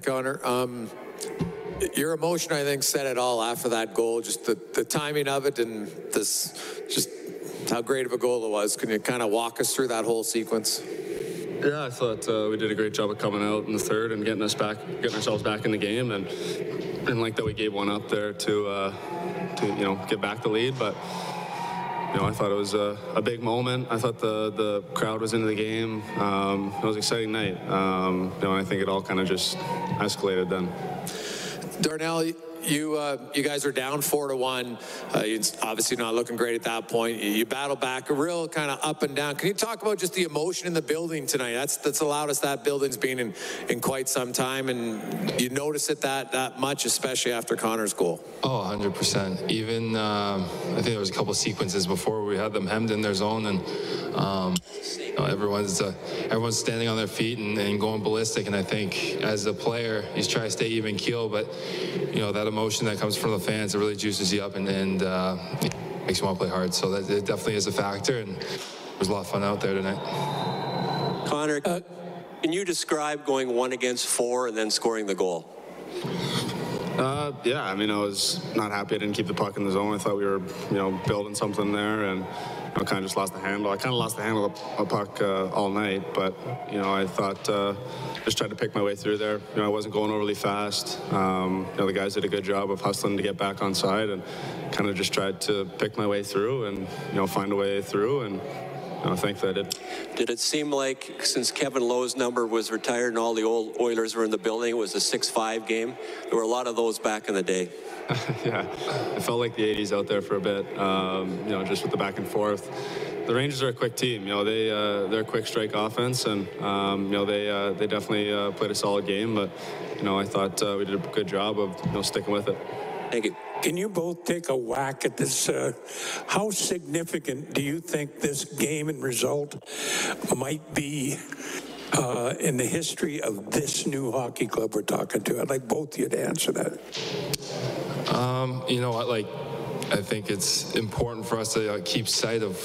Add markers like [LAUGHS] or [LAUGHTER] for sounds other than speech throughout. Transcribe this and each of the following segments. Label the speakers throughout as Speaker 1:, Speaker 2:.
Speaker 1: Connor. Um, your emotion, I think, said it all after that goal. Just the, the timing of it and this, just how great of a goal it was. Can you kind of walk us through that whole sequence?
Speaker 2: Yeah, I thought uh, we did a great job of coming out in the third and getting us back, getting ourselves back in the game, and didn't like that we gave one up there to, uh, to you know, get back the lead, but. You know, I thought it was a, a big moment. I thought the, the crowd was into the game. Um, it was an exciting night. Um, you know, I think it all kind of just escalated then.
Speaker 1: Darnell, you uh, you guys are down four to one. Uh, obviously not looking great at that point. You, you battle back, a real kind of up and down. Can you talk about just the emotion in the building tonight? That's that's the loudest that building's been in in quite some time, and you notice it that that much, especially after Connor's goal.
Speaker 3: Oh, 100 percent. Even um, I think there was a couple sequences before we had them hemmed in their zone, and um, you know, everyone's uh, everyone's standing on their feet and, and going ballistic. And I think as a player, you try to stay even keel, but you know that emotion that comes from the fans, it really juices you up and, and uh, makes you want to play hard. So that it definitely is a factor, and there's a lot of fun out there tonight.
Speaker 4: Connor, can you describe going one against four and then scoring the goal?
Speaker 2: Yeah, I mean, I was not happy I didn't keep the puck in the zone. I thought we were, you know, building something there, and you know, kind of just lost the handle. I kind of lost the handle of the puck uh, all night, but you know, I thought uh, just tried to pick my way through there. You know, I wasn't going overly fast. Um, you know, the guys did a good job of hustling to get back on side, and kind of just tried to pick my way through and you know find a way through and. You know, thankfully I did.
Speaker 4: Did it seem like since Kevin Lowe's number was retired and all the old Oilers were in the building, it was a 6-5 game? There were a lot of those back in the day. [LAUGHS]
Speaker 2: yeah, it felt like the 80s out there for a bit. Um, you know, just with the back and forth. The Rangers are a quick team. You know, they uh, they're a quick strike offense, and um, you know they uh, they definitely uh, played a solid game. But you know, I thought uh, we did a good job of you know sticking with it.
Speaker 4: Thank you.
Speaker 5: Can you both take a whack at this? Uh, how significant do you think this game and result might be uh, in the history of this new hockey club we're talking to? I'd like both of you to answer that.
Speaker 3: Um, you know like, I think it's important for us to uh, keep sight of,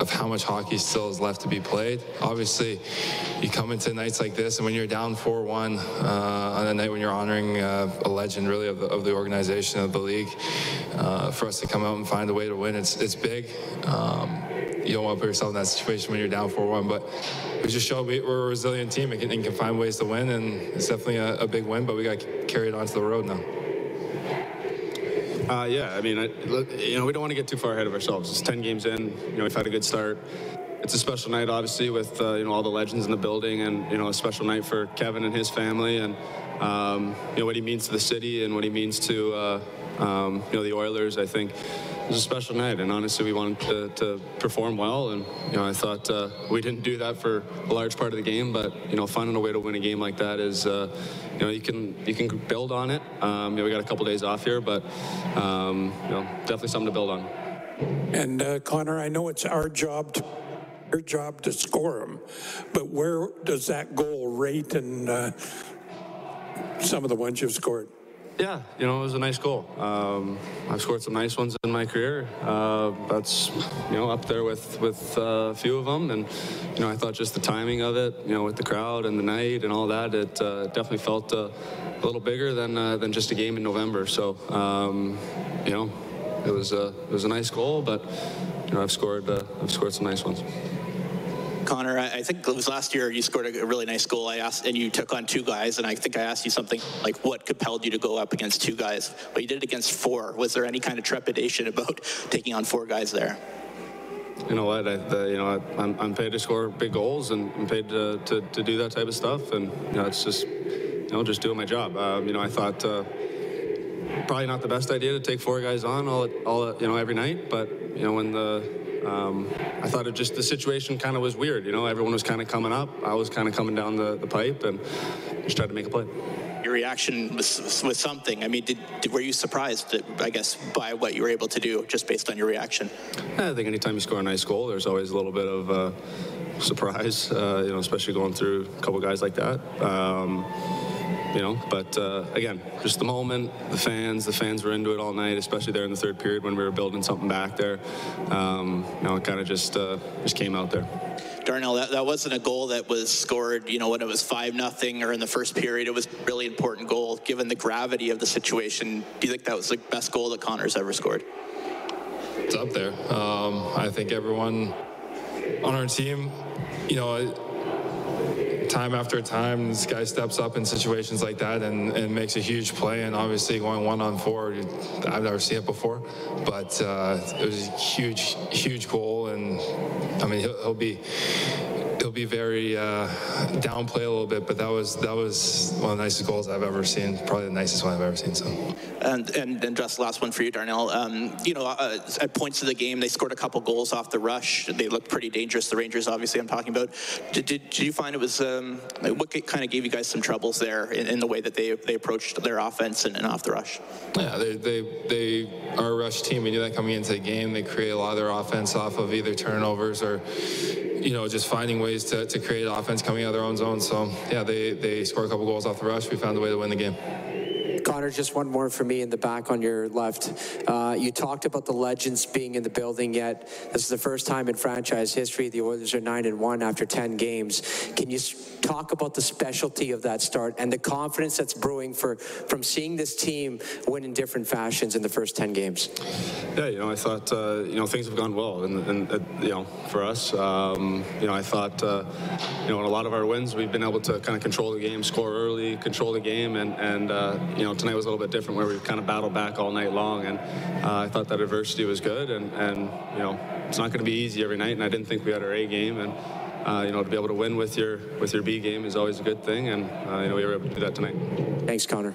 Speaker 3: of how much hockey still is left to be played. Obviously, you come into nights like this, and when you're down 4 1 uh, on a night when you're honoring uh, a legend, really, of the, of the organization, of the league, uh, for us to come out and find a way to win, it's, it's big. Um, you don't want to put yourself in that situation when you're down 4 1, but we just showed we, are a resilient team and can, and can, find ways to win, and it's definitely a, a big win, but we got to carry it onto the road now.
Speaker 2: Uh, yeah, I mean, I, you know, we don't want to get too far ahead of ourselves. It's 10 games in. You know, we've had a good start. It's a special night, obviously, with uh, you know all the legends in the building, and you know a special night for Kevin and his family, and um, you know what he means to the city and what he means to uh, um, you know the Oilers. I think it was a special night, and honestly, we wanted to, to perform well, and you know I thought uh, we didn't do that for a large part of the game, but you know finding a way to win a game like that is uh, you know you can you can build on it. Um, you know, we got a couple days off here, but um, you know definitely something to build on.
Speaker 5: And uh, Connor, I know it's our job to your job to score them, but where does that goal rate in uh, some of the ones you've scored?
Speaker 2: Yeah, you know, it was a nice goal. Um, I've scored some nice ones in my career. Uh, that's, you know, up there with, with uh, a few of them. And, you know, I thought just the timing of it, you know, with the crowd and the night and all that, it uh, definitely felt uh, a little bigger than, uh, than just a game in November. So, um, you know, it was, a, it was a nice goal, but, you know, I've scored, uh, I've scored some nice ones.
Speaker 6: Connor, I think it was last year you scored a really nice goal. I asked, and you took on two guys, and I think I asked you something like, what compelled you to go up against two guys? But you did it against four. Was there any kind of trepidation about [LAUGHS] taking on four guys there?
Speaker 2: You know what? I, the, you know, I'm, I'm, paid to score big goals, and I'm paid to, to, to, do that type of stuff, and you know, it's just, you know, just doing my job. Um, you know, I thought. Uh, probably not the best idea to take four guys on all, all you know every night, but you know when the um, I thought it just the situation kind of was weird. You know, everyone was kind of coming up. I was kind of coming down the, the pipe and just tried to make a play.
Speaker 6: Your reaction was, was something. I mean, did, did, were you surprised, I guess, by what you were able to do just based on your reaction?
Speaker 2: I think anytime you score a nice goal, there's always a little bit of uh, surprise, uh, you know, especially going through a couple guys like that. Um, you know. But uh, again, just the moment, the fans, the fans were into it all night, especially there in the third period when we were building something back there. Um, you know, it kind of just uh, just came out there.
Speaker 6: Darnell, that, that wasn't a goal that was scored, you know, when it was 5 nothing or in the first period. It was a really important goal given the gravity of the situation. Do you think that was the best goal that Connor's ever scored?
Speaker 3: It's up there. Um, I think everyone on our team, you know, time after time, this guy steps up in situations like that and, and makes a huge play. And obviously, going one on four, I've never seen it before, but uh, it was a huge, huge goal. And I mean, he'll, he'll be he'll be very uh, downplay a little bit, but that was that was one of the nicest goals I've ever seen. Probably the nicest one I've ever seen. So.
Speaker 6: And and, and just last one for you, Darnell. Um, you know, uh, at points of the game, they scored a couple goals off the rush. They looked pretty dangerous. The Rangers, obviously, I'm talking about. Did, did, did you find it was um, what kind of gave you guys some troubles there in, in, the way that they they approached their offense and, and off the rush?
Speaker 3: Yeah, they, they they are a rush team. We knew that coming into the game. They create a lot of their offense off of either turnovers or you know, just finding ways to, to create offense coming out of their own zone. So, yeah, they, they scored a couple goals off the rush. We found a way to win the game.
Speaker 7: Connor, just one more for me in the back on your left. Uh, you talked about the legends being in the building. Yet this is the first time in franchise history the Oilers are nine and one after ten games. Can you talk about the specialty of that start and the confidence that's brewing for from seeing this team win in different fashions in the first ten games?
Speaker 2: Yeah, you know, I thought uh, you know things have gone well, and, uh, you know for us, um, you know, I thought uh, you know in a lot of our wins we've been able to kind of control the game, score early, control the game, and and uh, you know tonight was a little bit different where we kind of battled back all night long. And uh, I thought that adversity was good. And, and you know, it's not going to be easy every night. And I didn't think we had our A game. And uh, you know, to be able to win with your with your B game is always a good thing. And uh, you know, we were able to do that tonight.
Speaker 7: Thanks, Connor.